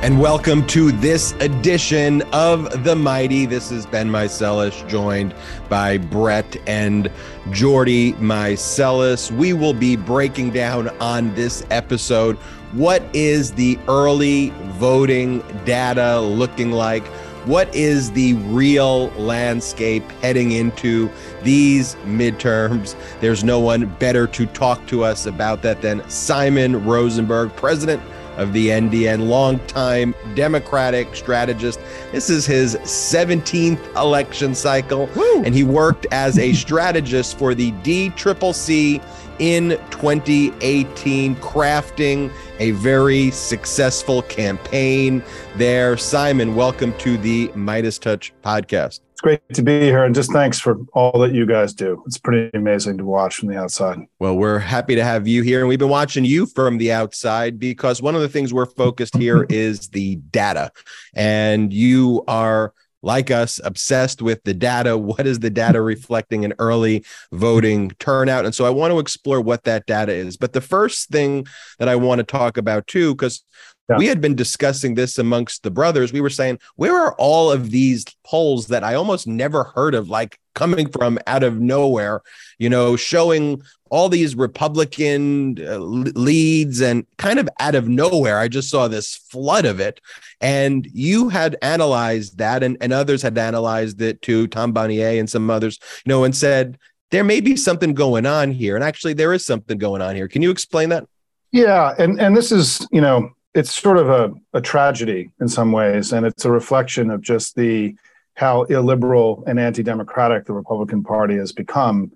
And welcome to this edition of The Mighty. This is Ben Meiselas, joined by Brett and Jordy Meiselas. We will be breaking down on this episode what is the early voting data looking like? What is the real landscape heading into these midterms? There's no one better to talk to us about that than Simon Rosenberg, president of the NDN, longtime Democratic strategist. This is his 17th election cycle, Woo. and he worked as a strategist for the DCCC in 2018, crafting a very successful campaign there. Simon, welcome to the Meidas Touch podcast. It's great to be here, and just thanks for all that you guys do. It's pretty amazing to watch from the outside. Well, we're happy to have you here, and we've been watching you from the outside because one of the things we're focused here is the data, and you are like us, obsessed with the data. What is the data reflecting in early voting turnout? And so I want to explore what that data is. But the first thing that I want to talk about too, because yeah. we had been discussing this amongst the brothers, we were saying, where are all of these polls that I almost never heard of, like coming from out of nowhere, you know, showing all these Republican uh, leads and kind of out of nowhere. I just saw this flood of it. And you had analyzed that, and, and others had analyzed it too, Tom Bonier and some others, you know, and said, there may be something going on here. And actually, there is something going on here. Can you explain that? Yeah. And, and this is, you know, it's sort of a, a tragedy in some ways. And it's a reflection of just the, how illiberal and anti-democratic the Republican Party has become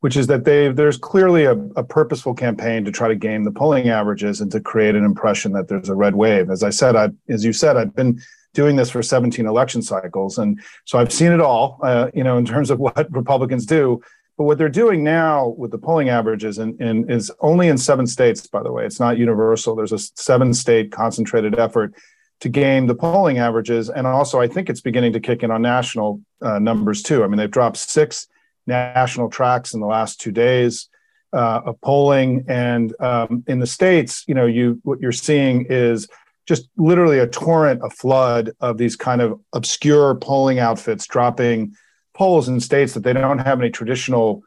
which is that they there's clearly a, a, purposeful campaign to try to game the polling averages and to create an impression that there's a red wave. As I said, I as you said, I've been doing this for 17 election cycles, and so I've seen it all. Uh, you know, in terms of what Republicans do. But what they're doing now with the polling averages and, is only in seven states, by the way. It's not universal. There's a seven state concentrated effort to game the polling averages. And also, I think it's beginning to kick in on national uh, numbers too. I mean, they've dropped six national tracks in the last two days uh, of polling. And um, in the states, you know, you what you're seeing is just literally a torrent, a flood of these kind of obscure polling outfits dropping polls in states that they don't have any traditional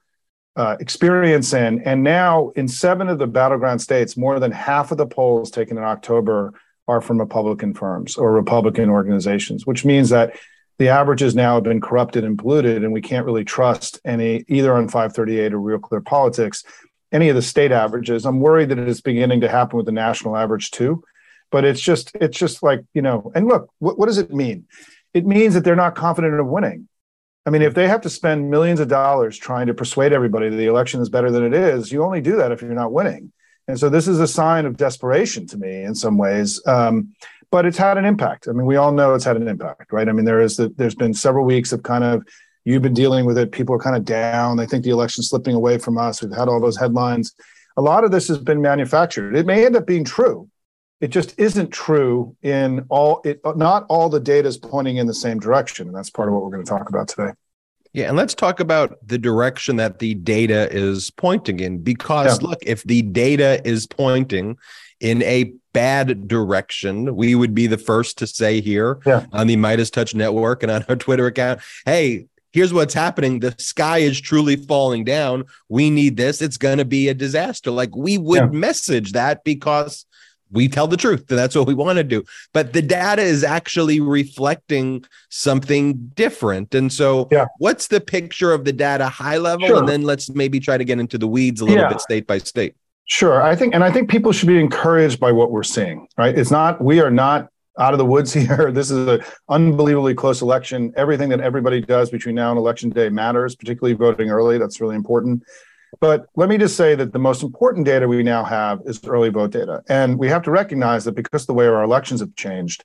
uh, experience in. And now, in seven of the battleground states, more than half of the polls taken in October are from Republican firms or Republican organizations, which means that the averages now have been corrupted and polluted, and we can't really trust any either on 538 or Real Clear Politics, any of the state averages. I'm worried that it is beginning to happen with the national average too. But it's just it's just like you know. And look, what, what does it mean? It means that they're not confident of winning. I mean, if they have to spend millions of dollars trying to persuade everybody that the election is better than it is, you only do that if you're not winning. And so this is a sign of desperation to me in some ways. Um, but it's had an impact. I mean, we all know it's had an impact, right? I mean, there is the, there's been several weeks of kind of you've been dealing with it. People are kind of down. They think the election's slipping away from us. We've had all those headlines. A lot of this has been manufactured. It may end up being true. It just isn't true in all. It not all the data is pointing in the same direction, and that's part of what we're going to talk about today. Yeah, and let's talk about the direction that the data is pointing in. Because yeah. look, if the data is pointing in a bad direction, we would be the first to say here yeah. on the meidas touch Network and on our Twitter account, hey, here's what's happening. The sky is truly falling down. We need this. It's going to be a disaster. Like we would yeah. message that because we tell the truth and that's what we want to do. But the data is actually reflecting something different. And so, yeah. what's the picture of the data high level? Sure. And then let's maybe try to get into the weeds a little yeah. bit state by state. Sure. I think, and I think people should be encouraged by what we're seeing, right? It's not, we are not out of the woods here. This is an unbelievably close election. Everything that everybody does between now and election day matters, particularly voting early. That's really important. But let me just say that the most important data we now have is early vote data. And we have to recognize that because the way our elections have changed,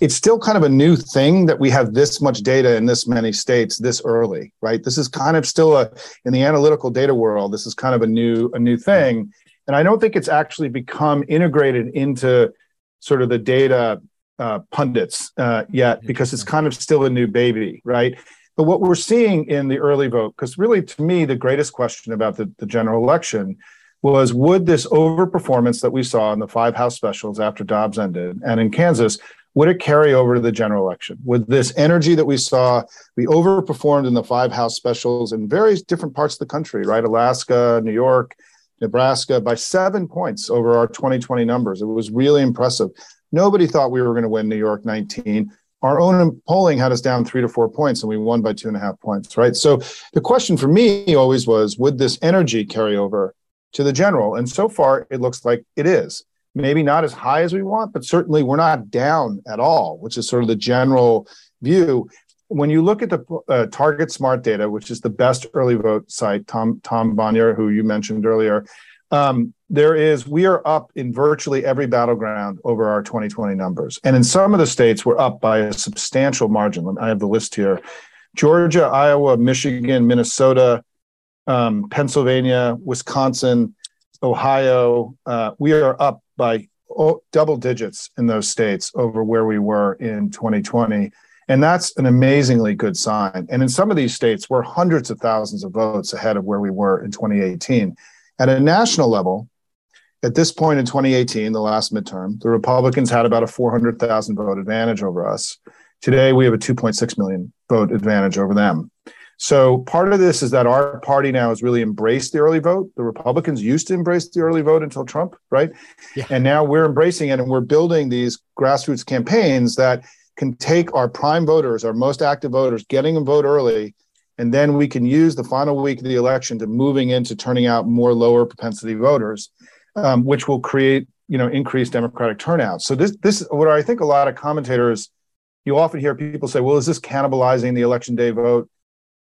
it's still kind of a new thing that we have this much data in this many states this early, right? This is kind of still a in the analytical data world, this is kind of a new a new thing. And I don't think it's actually become integrated into sort of the data uh, pundits uh, yet because it's kind of still a new baby, right? But what we're seeing in the early vote, because really to me, the greatest question about the, the general election was would this overperformance that we saw in the five House specials after Dobbs ended and in Kansas, would it carry over to the general election? Would this energy that we saw, we overperformed in the five House specials in various different parts of the country, right? Alaska, New York, Nebraska, by seven points over our 2020 numbers. It was really impressive. Nobody thought we were going to win New York 19 our own polling had us down three to four points and we won by two and a half points, right? So the question for me always was would this energy carry over to the general? And so far, it looks like it is. Maybe not as high as we want, but certainly we're not down at all, which is sort of the general view. When you look at the uh, Target Smart data, which is the best early vote site, Tom Tom Bonier, who you mentioned earlier, um, there is we are up in virtually every battleground over our 2020 numbers. And in some of the states we're up by a substantial margin. I have the list here. Georgia iowa michigan minnesota um, pennsylvania wisconsin ohio uh, we are up by double digits in those states over where we were in 2020 and that's an amazingly good sign. And in some of these states we're hundreds of thousands of votes ahead of where we were in 2018 at a national level, at this point in 2018, the last midterm, the Republicans had about a 400,000 vote advantage over us. Today, we have a 2.6 million vote advantage over them. So part of this is that our party now has really embraced the early vote. The Republicans used to embrace the early vote until Trump, right? Yeah. And now we're embracing it and we're building these grassroots campaigns that can take our prime voters, our most active voters, getting them vote early and then we can use the final week of the election to moving into turning out more lower propensity voters, um, which will create you know increased Democratic turnout. So this this what I think a lot of commentators you often hear people say, well, is this cannibalizing the election day vote?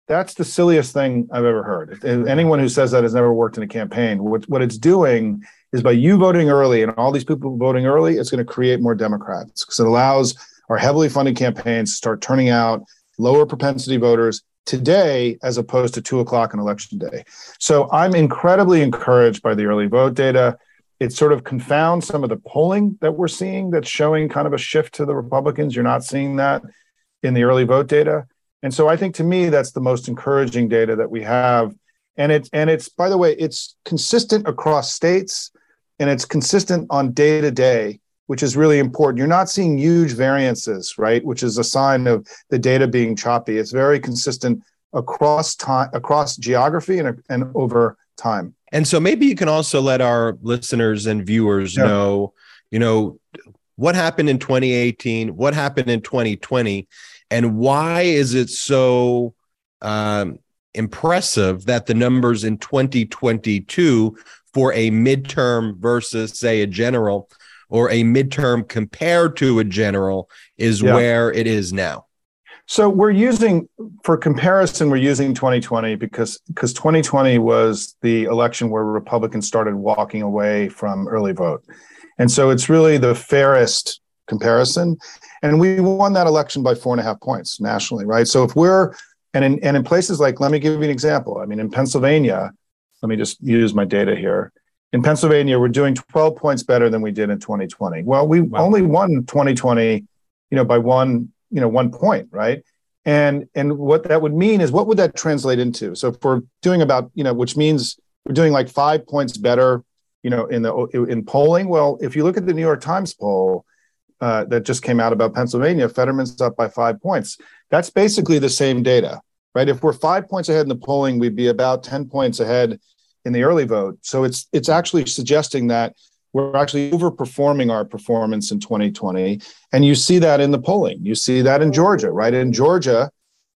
That's the silliest thing I've ever heard. Anyone who says that has never worked in a campaign. What, what it's doing is by you voting early and all these people voting early, it's going to create more Democrats because it allows our heavily funded campaigns to start turning out lower propensity voters today as opposed to two o'clock on election day. So I'm incredibly encouraged by the early vote data. It sort of confounds some of the polling that we're seeing that's showing kind of a shift to the Republicans. You're not seeing that in the early vote data. And so I think to me that's the most encouraging data that we have. And it's and it's by the way, it's consistent across states and it's consistent on day to day which is really important. You're not seeing huge variances, right? Which is a sign of the data being choppy. It's very consistent across time, across geography, and, and over time. And so maybe you can also let our listeners and viewers yeah. know, you know, what happened in 2018, what happened in 2020, and why is it so um, impressive that the numbers in 2022 for a midterm versus, say, a general or a midterm compared to a general is yeah. where it is now. So we're using for comparison, we're using 2020 because because 2020 was the election where Republicans started walking away from early vote. And so it's really the fairest comparison. And we won that election by four and a half points nationally, right? So if we're and in and in places like, let me give you an example. I mean, in Pennsylvania, let me just use my data here in Pennsylvania, we're doing 12 points better than we did in 2020. Well, we wow. only won 2020, you know, by one, you know, one point, right? And and what that would mean is what would that translate into? So if we're doing about, you know, which means we're doing like five points better, you know, in the in polling. Well, if you look at the New York Times poll uh, that just came out about Pennsylvania, Fetterman's up by five points. That's basically the same data, right? If we're five points ahead in the polling, we'd be about 10 points ahead in the early vote. So it's it's actually suggesting that we're actually overperforming our performance in 2020, and you see that in the polling. You see that in Georgia, right? In Georgia,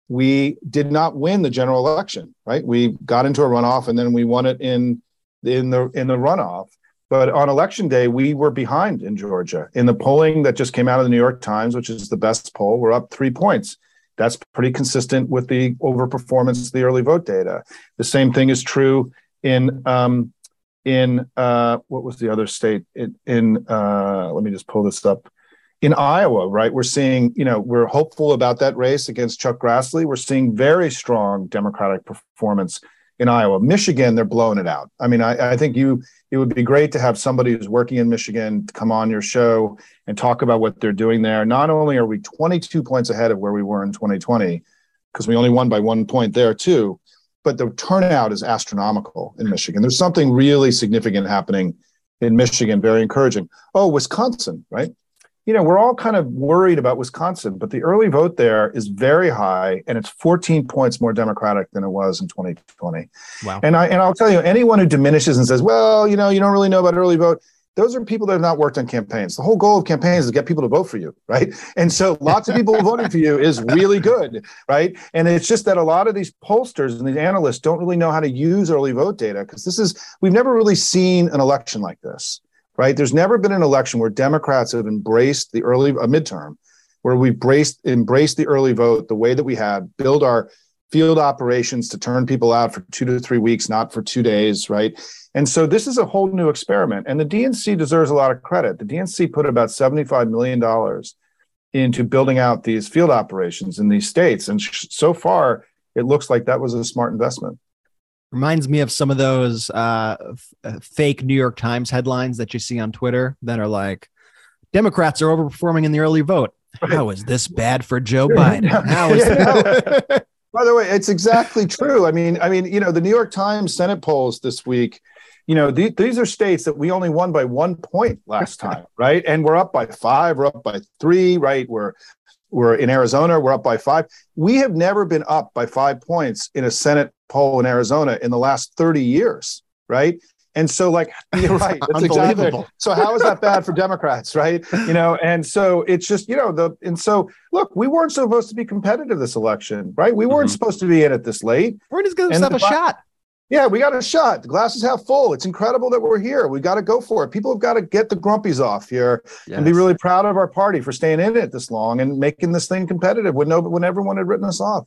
we did not win the general election, right? We got into a runoff, and then we won it in in the in the runoff. But on election day, we were behind in Georgia. In the polling that just came out of the New York Times, which is the best poll, we're up three points. That's pretty consistent with the overperformance of the early vote data. The same thing is true in um, in uh, what was the other state? In, uh, let me just pull this up. In Iowa, right? We're seeing, you know, we're hopeful about that race against Chuck Grassley. We're seeing very strong Democratic performance in Iowa. Michigan, they're blowing it out. I mean, I, I, think you it would be great to have somebody who's working in Michigan come on your show and talk about what they're doing there. Not only are we 22 points ahead of where we were in 2020, because we only won by one point there too, but the turnout is astronomical in Michigan. There's something really significant happening in Michigan, very encouraging. Oh, Wisconsin, right? you know, we're all kind of worried about Wisconsin, but the early vote there is very high, and it's 14 points more Democratic than it was in 2020. Wow! And I and I'll tell you, anyone who diminishes and says, "Well, you know, you don't really know about early vote," those are people that have not worked on campaigns. The whole goal of campaigns is to get people to vote for you, right? And so, lots of people voting for you is really good, right? And it's just that a lot of these pollsters and these analysts don't really know how to use early vote data because this is we've never really seen an election like this right? There's never been an election where Democrats have embraced the early a midterm, where we've embraced embraced the early vote the way that we had, build our field operations to turn people out for two to three weeks, not for two days, right? And so this is a whole new experiment. And the DNC deserves a lot of credit. The DNC put about $75 million into building out these field operations in these states. And so far, it looks like that was a smart investment. Reminds me of some of those uh, f- uh, fake New York Times headlines that you see on Twitter that are like, Democrats are overperforming in the early vote. How is this bad for Joe Biden? How is yeah. By the way, it's exactly true. I mean, I mean, you know, the New York Times Senate polls this week, you know, th- these are states that we only won by one point last time, right? And we're up by five, we're up by three, right? We're we're in Arizona, we're up by five. We have never been up by five points in a Senate poll in Arizona in the last 30 years, right? And so, like, you're right. That's exactly. So, how is that bad for Democrats, right? You know, and so it's just, you know, the and so look, we weren't supposed to be competitive this election, right? We weren't mm-hmm. supposed to be in it this late. We're just gonna have a shot. Yeah, we got a shot. The glass is half full. It's incredible that we're here. We got to go for it. People have got to get the grumpies off here yes. and be really proud of our party for staying in it this long and making this thing competitive when no, when everyone had written us off.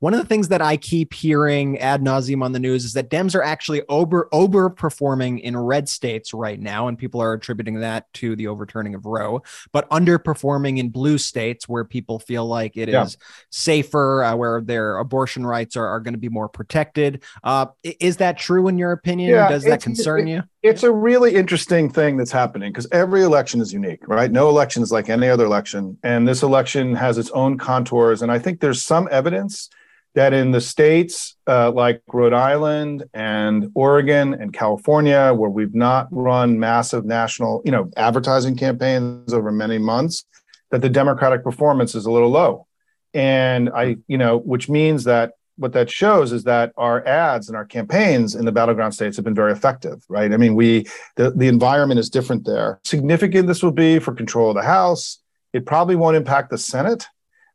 One of the things that I keep hearing ad nauseum on the news is that Dems are actually over over performing in red states right now, and people are attributing that to the overturning of Roe, but underperforming in blue states where people feel like it yeah. is safer, uh, where their abortion rights are, are going to be more protected. Uh, is that true in your opinion? Yeah, Does that concern it, you? It's a really interesting thing that's happening because every election is unique, right? No election is like any other election, and this election has its own contours. And I think there's some evidence that in the states uh, like Rhode Island and Oregon and California, where we've not run massive national, you know, advertising campaigns over many months, that the Democratic performance is a little low. And I, you know, which means that what that shows is that our ads and our campaigns in the battleground states have been very effective, right? I mean, we the, the environment is different there. Significant this will be for control of the House. It probably won't impact the Senate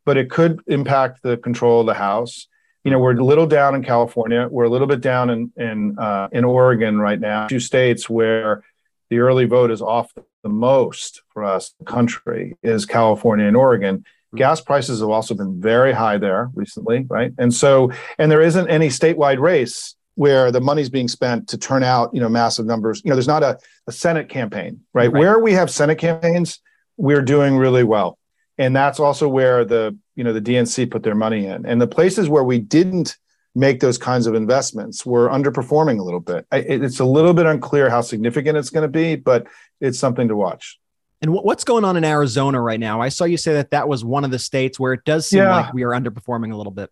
but it could impact the control of the House. You know, we're a little down in California. We're a little bit down in in uh, in Oregon right now. Two states where the early vote is off the most for us, the country, is California and Oregon. Gas prices have also been very high there recently, right? And so, and there isn't any statewide race where the money's being spent to turn out, you know, massive numbers. You know, there's not a, a Senate campaign, right? right? Where we have Senate campaigns, we're doing really well and that's also where the you know the DNC put their money in. And the places where we didn't make those kinds of investments were underperforming a little bit. It's a little bit unclear how significant it's going to be, but it's something to watch. And what's going on in Arizona right now? I saw you say that that was one of the states where it does seem yeah. like we are underperforming a little bit.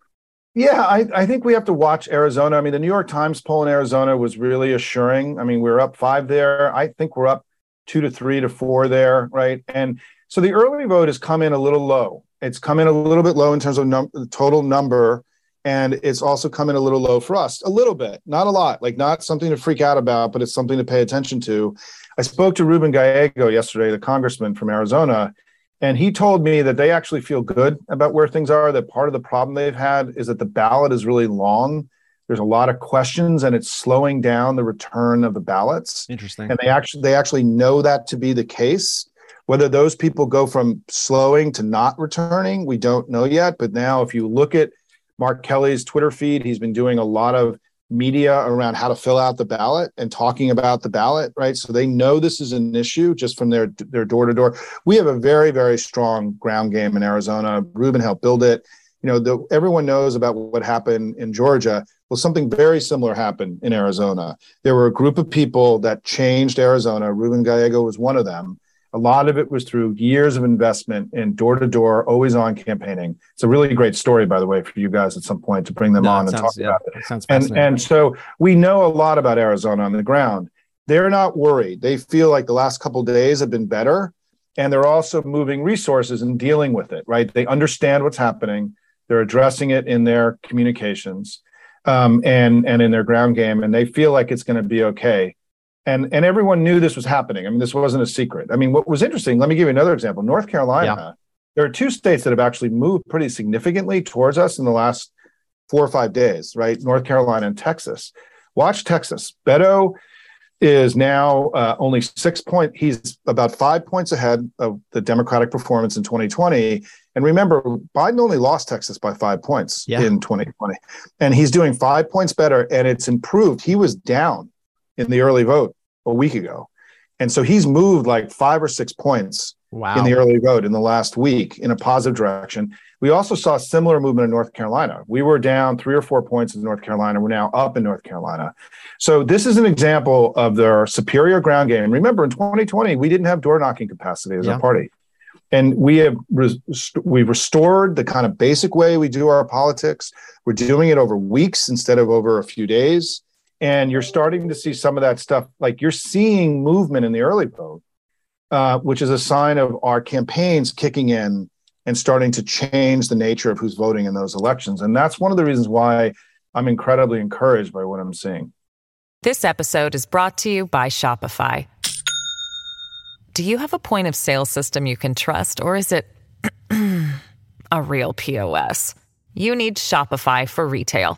Yeah, I, I, think we have to watch Arizona. I mean, the New York Times poll in Arizona was really assuring. I mean, we we're up five there. I think we're up two to three to four there, right? And so the early vote has come in a little low. It's come in a little bit low in terms of num- the total number. And it's also come in a little low for us, a little bit, not a lot, like not something to freak out about, but it's something to pay attention to. I spoke to Ruben Gallego yesterday, the congressman from Arizona, and he told me that they actually feel good about where things are. That part of the problem they've had is that the ballot is really long. There's a lot of questions, and it's slowing down the return of the ballots. Interesting. And they actually they actually know that to be the case. Whether those people go from slowing to not returning, we don't know yet. But now, if you look at Mark Kelly's Twitter feed, he's been doing a lot of media around how to fill out the ballot and talking about the ballot, right? So they know this is an issue just from their their door to door. We have a very very strong ground game in Arizona. Ruben helped build it. You know, the, everyone knows about what happened in Georgia. Well, something very similar happened in Arizona. There were a group of people that changed Arizona. Ruben Gallego was one of them a lot of it was through years of investment in door to door, always on campaigning. It's a really great story, by the way, for you guys at some point to bring them no, on and sounds, talk yeah, about it. it and and so we know a lot about Arizona on the ground. They're not worried. They feel like the last couple days have been better, and they're also moving resources and dealing with it. Right? They understand what's happening. They're addressing it in their communications um, and and in their ground game, and they feel like it's going to be okay and and everyone knew this was happening. I mean, this wasn't a secret. I mean, what was interesting? Let me give you another example. North Carolina. Yeah. There are two states that have actually moved pretty significantly towards us in the last four or five days. Right, North Carolina and Texas. Watch Texas. Beto is now uh, only six point. He's about five points ahead of the Democratic performance in 2020. And remember, Biden only lost Texas by five points yeah. in 2020, and he's doing five points better, and it's improved. He was down in the early vote a week ago. And so he's moved like five or six points wow. in the early vote in the last week in a positive direction. We also saw similar movement in North Carolina. We were down three or four points in North Carolina. We're now up in North Carolina. So this is an example of their superior ground game. Remember, in 2020, we didn't have door knocking capacity as yeah. a party. And we have we restored the kind of basic way we do our politics. We're doing it over weeks instead of over a few days and you're starting to see some of that stuff like you're seeing movement in the early vote uh, which is a sign of our campaigns kicking in and starting to change the nature of who's voting in those elections. And that's one of the reasons why i'm incredibly encouraged by what i'm seeing. This episode is brought to you by shopify. Do you have a point of sale system you can trust or is it a real pos you need shopify for retail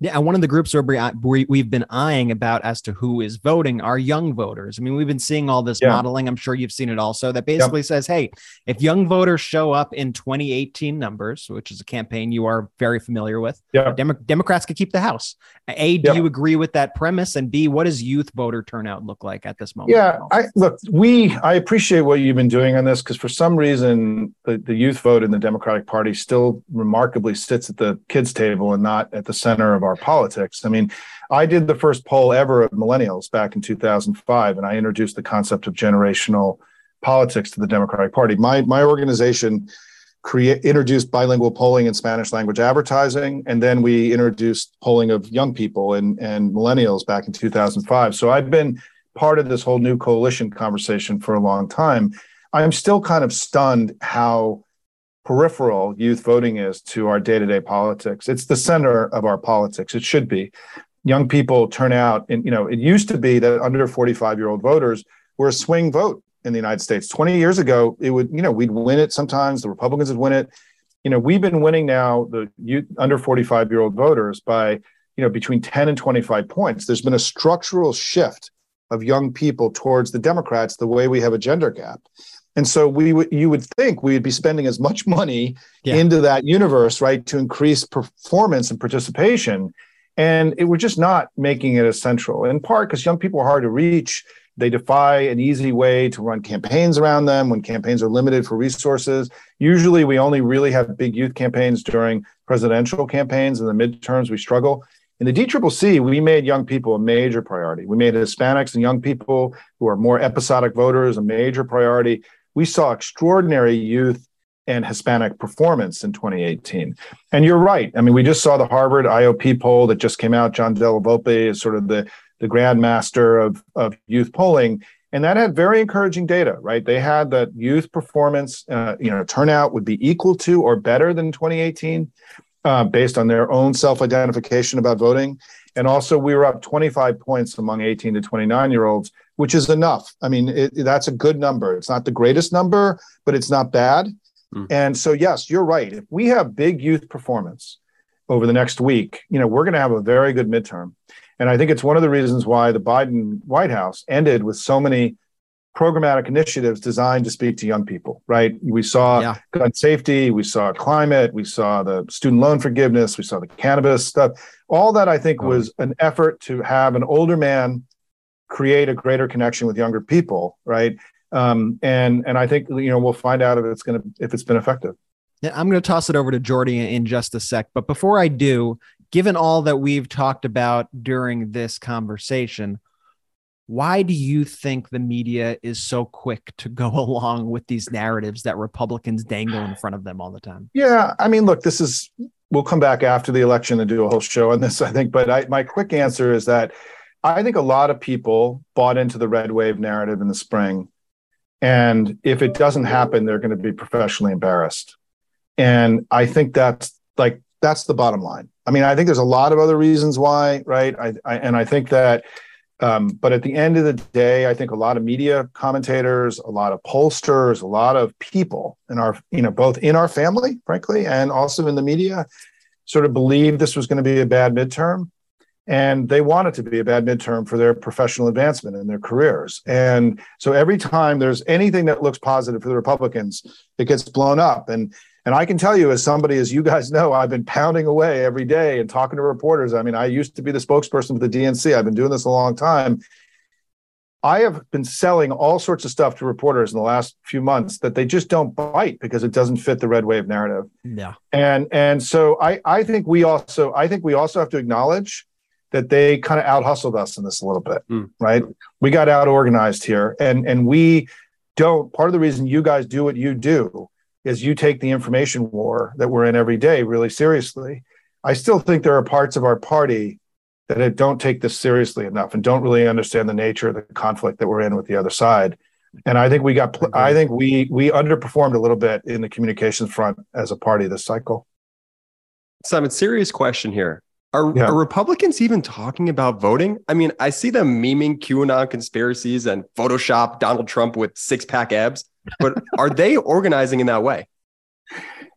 Yeah, one of the groups uh, we've been eyeing about as to who is voting are young voters. I mean, we've been seeing all this yeah. modeling. I'm sure you've seen it also that basically yep. says, hey, if young voters show up in 2018 numbers, which is a campaign you are very familiar with, yep. Dem- Democrats could keep the House. A, do yep. you agree with that premise? And B, what does youth voter turnout look like at this moment? Yeah, I look, we I appreciate what you've been doing on this because for some reason the, the youth vote in the Democratic Party still remarkably sits at the kids' table and not at the center of our politics. I mean, I did the first poll ever of millennials back in 2005, and I introduced the concept of generational politics to the Democratic Party. My my organization create introduced bilingual polling and Spanish language advertising, and then we introduced polling of young people and and millennials back in 2005. So I've been part of this whole new coalition conversation for a long time. I'm still kind of stunned how peripheral youth voting is to our day-to-day politics. It's the center of our politics. It should be. Young people turn out and you know, it used to be that under 45-year-old voters were a swing vote in the United States. 20 years ago, it would, you know, we'd win it sometimes, the Republicans would win it. You know, we've been winning now the youth under 45-year-old voters by, you know, between 10 and 25 points. There's been a structural shift of young people towards the Democrats the way we have a gender gap. And so we would you would think we would be spending as much money yeah. into that universe, right, to increase performance and participation. And it, we're just not making it essential, in part because young people are hard to reach. They defy an easy way to run campaigns around them when campaigns are limited for resources. Usually, we only really have big youth campaigns during presidential campaigns. In the midterms, we struggle. In the DCCC, we made young people a major priority. We made Hispanics and young people who are more episodic voters a major priority we saw extraordinary youth and Hispanic performance in 2018. And you're right. I mean, we just saw the Harvard IOP poll that just came out. John Della Volpe is sort of the, the grandmaster of, of youth polling. And that had very encouraging data, right? They had that youth performance, uh, you know, turnout would be equal to or better than 2018 uh, based on their own self identification about voting. And also, we were up 25 points among 18 to 29 year olds which is enough. I mean, it, that's a good number. It's not the greatest number, but it's not bad. Mm. And so, yes, you're right. If we have big youth performance over the next week, you know, we're going to have a very good midterm. And I think it's one of the reasons why the Biden White House ended with so many programmatic initiatives designed to speak to young people, right? We saw yeah. gun safety, we saw climate, we saw the student loan forgiveness, we saw the cannabis stuff. All that I think oh. was an effort to have an older man create a greater connection with younger people, right? Um, and and I think you know we'll find out if it's going to if it's been effective. Yeah, I'm going to toss it over to Jordy in just a sec, but before I do, given all that we've talked about during this conversation, why do you think the media is so quick to go along with these narratives that Republicans dangle in front of them all the time? Yeah, I mean, look, this is we'll come back after the election and do a whole show on this, I think, but I, my quick answer is that I think a lot of people bought into the red wave narrative in the spring. And if it doesn't happen, they're going to be professionally embarrassed. And I think that's like that's the bottom line. I mean, I think there's a lot of other reasons why, right? I, I and I think that um, but at the end of the day, I think a lot of media commentators, a lot of pollsters, a lot of people in our, you know, both in our family, frankly, and also in the media, sort of believed this was going to be a bad midterm. And they want it to be a bad midterm for their professional advancement and their careers. And so every time there's anything that looks positive for the Republicans, it gets blown up. And and I can tell you, as somebody, as you guys know, I've been pounding away every day and talking to reporters. I mean, I used to be the spokesperson for the DNC. I've been doing this a long time. I have been selling all sorts of stuff to reporters in the last few months that they just don't bite because it doesn't fit the red wave narrative. Yeah. And and so I I think we also I think we also have to acknowledge that they kind of out hustled us in this a little bit, mm. right? We got out organized here, and and we don't. Part of the reason you guys do what you do is you take the information war that we're in every day really seriously. I still think there are parts of our party that don't take this seriously enough and don't really understand the nature of the conflict that we're in with the other side. And I think we got, I think we we underperformed a little bit in the communications front as a party this cycle. Simon, serious question here. Are, yeah. are, Republicans even talking about voting? I mean, I see them memeing QAnon conspiracies and Photoshop Donald Trump with six pack abs but are they organizing in that way?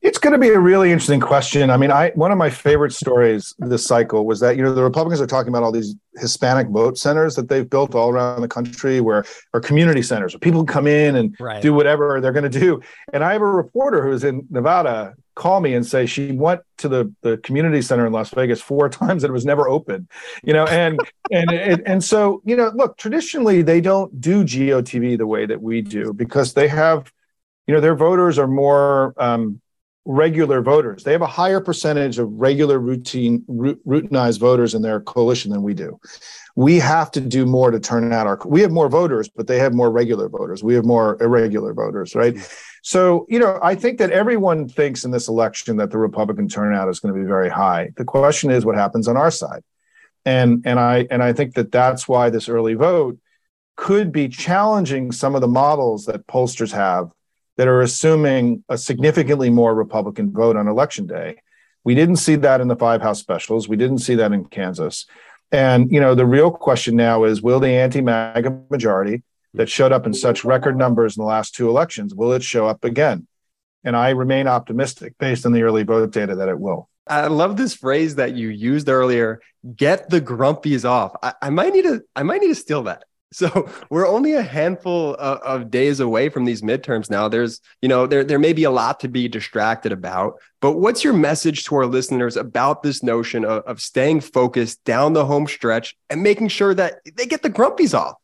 It's going to be a really interesting question. I mean, I one of my favorite stories this cycle was that you know the Republicans are talking about all these Hispanic vote centers that they've built all around the country, where are community centers where people come in and right. do whatever they're going to do. And I have a reporter who's in Nevada call me and say she went to the, the community center in Las Vegas four times and it was never open, you know, and and and, and so you know, look, traditionally they don't do GOTV the way that we do because they have, you know, their voters are more um, regular voters. They have a higher percentage of regular routine routinized voters in their coalition than we do. We have to do more to turn out our we have more voters, but they have more regular voters. We have more irregular voters, right? So, you know, I think that everyone thinks in this election that the Republican turnout is going to be very high. The question is what happens on our side. And and I and I think that that's why this early vote could be challenging some of the models that pollsters have that are assuming a significantly more Republican vote on election day. We didn't see that in the five House specials. We didn't see that in Kansas. And you know, the real question now is will the anti-MAGA majority that showed up in such record numbers in the last two elections, will it show up again? And I remain optimistic based on the early vote data that it will. I love this phrase that you used earlier, get the grumpies off. I, I might need to I might need to steal that. So we're only a handful of, of, days away from these midterms now. There's, you know, there there may be a lot to be distracted about. But what's your message to our listeners about this notion of, of staying focused down the home stretch and making sure that they get the grumpies off?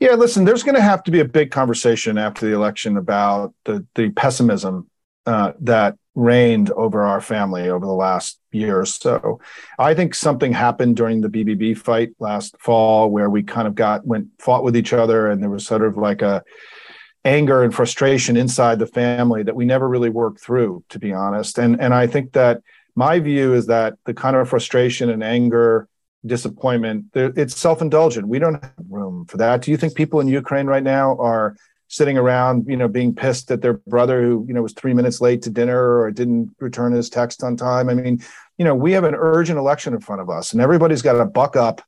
Yeah, listen, there's going to have to be a big conversation after the election about the the pessimism uh, that reigned over our family over the last year or so. I think something happened during the BBB fight last fall where we kind of got went fought with each other and there was sort of like a anger and frustration inside the family that we never really worked through to be honest. And and I think that my view is that the kind of frustration and anger disappointment it's self-indulgent we don't have room for that do you think people in ukraine right now are sitting around, you know, being pissed at their brother who, you know, was three minutes late to dinner or didn't return his text on time. I mean, you know, we have an urgent election in front of us, and everybody's got to buck up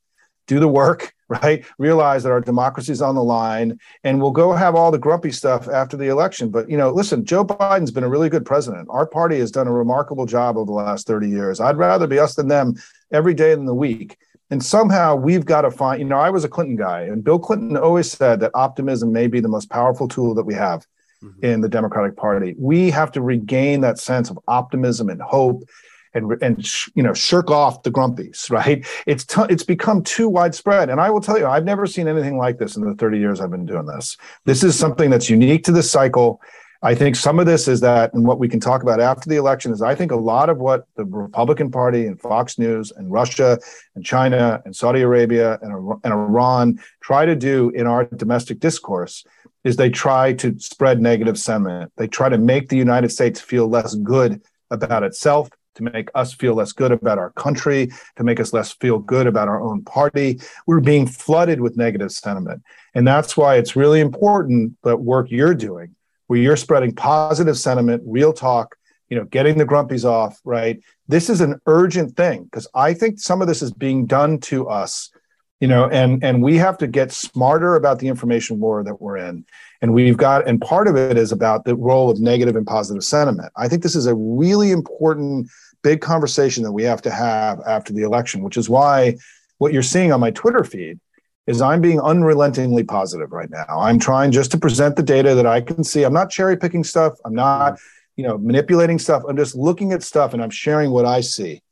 do the work, right? Realize that our democracy is on the line, and we'll go have all the grumpy stuff after the election. But you know, listen, Joe Biden's been a really good president. Our party has done a remarkable job over the last 30 years. I'd rather be us than them every day in the week. And somehow we've got to find, you know, I was a Clinton guy, and Bill Clinton always said that optimism may be the most powerful tool that we have mm-hmm. in the Democratic Party. We have to regain that sense of optimism and hope and and you know shirk off the grumpies right it's t- it's become too widespread and i will tell you i've never seen anything like this in the 30 years i've been doing this this is something that's unique to this cycle i think some of this is that and what we can talk about after the election is i think a lot of what the republican party and fox news and russia and china and saudi arabia and, and iran try to do in our domestic discourse is they try to spread negative sentiment they try to make the united states feel less good about itself to make us feel less good about our country, to make us less feel good about our own party. We're being flooded with negative sentiment. And that's why it's really important that work you're doing, where you're spreading positive sentiment, real talk, you know, getting the grumpies off, right? This is an urgent thing because I think some of this is being done to us, you know, and and we have to get smarter about the information war that we're in. And we've got, and part of it is about the role of negative and positive sentiment. I think this is a really important big conversation that we have to have after the election, which is why what you're seeing on my Twitter feed is I'm being unrelentingly positive right now. I'm trying just to present the data that I can see. I'm not cherry picking stuff. I'm not, you know, manipulating stuff. I'm just looking at stuff and I'm sharing what I see.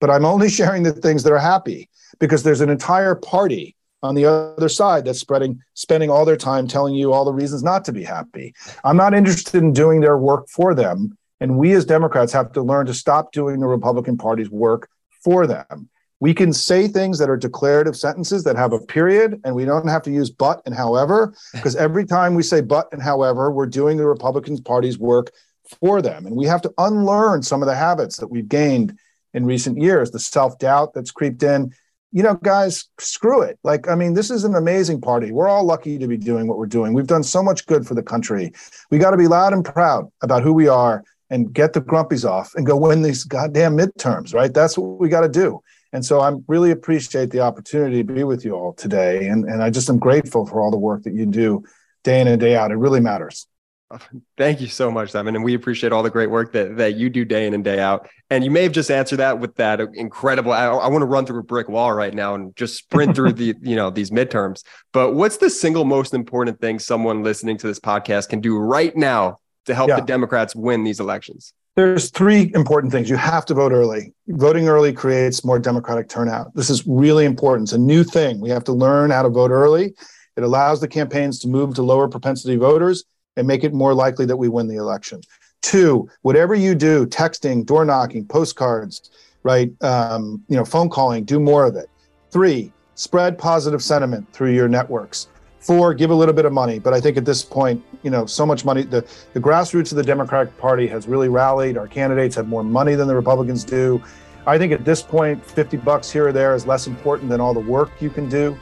But I'm only sharing the things that are happy because there's an entire party on the other side that's spreading spending all their time telling you all the reasons not to be happy. I'm not interested in doing their work for them. And we as Democrats have to learn to stop doing the Republican Party's work for them. We can say things that are declarative sentences that have a period, and we don't have to use but and however, because every time we say but and however, we're doing the Republican Party's work for them. And we have to unlearn some of the habits that we've gained in recent years, the self doubt that's creeped in. You know, guys, screw it. Like, I mean, this is an amazing party. We're all lucky to be doing what we're doing. We've done so much good for the country. We got to be loud and proud about who we are and get the grumpies off and go win these goddamn midterms, right? That's what we got to do. And so I really appreciate the opportunity to be with you all today. And, and I just am grateful for all the work that you do day in and day out. It really matters. Thank you so much, Simon. And we appreciate all the great work that, that you do day in and day out. And you may have just answered that with that incredible. I, I want to run through a brick wall right now and just sprint through the, you know, these midterms. But what's the single most important thing someone listening to this podcast can do right now to help yeah. the Democrats win these elections? There's three important things. You have to vote early. Voting early creates more Democratic turnout. This is really important. It's a new thing. We have to learn how to vote early. It allows the campaigns to move to lower propensity voters and make it more likely that we win the election. Two, whatever you do, texting, door knocking, postcards, right, um, you know, phone calling, do more of it. Three, spread positive sentiment through your networks. Four, give a little bit of money. But I think at this point, you know, so much money. The, the grassroots of the Democratic Party has really rallied. Our candidates have more money than the Republicans do. I think at this point, 50 bucks here or there is less important than all the work you can do.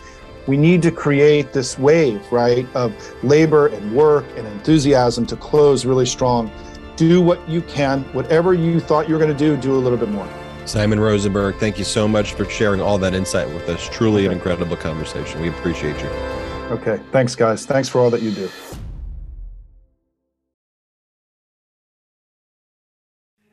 We need to create this wave, right, of labor and work and enthusiasm to close really strong. Do what you can. Whatever you thought you were going to do, do a little bit more. Simon Rosenberg, thank you so much for sharing all that insight with us. Truly an incredible conversation. We appreciate you. Okay. Thanks, guys. Thanks for all that you do.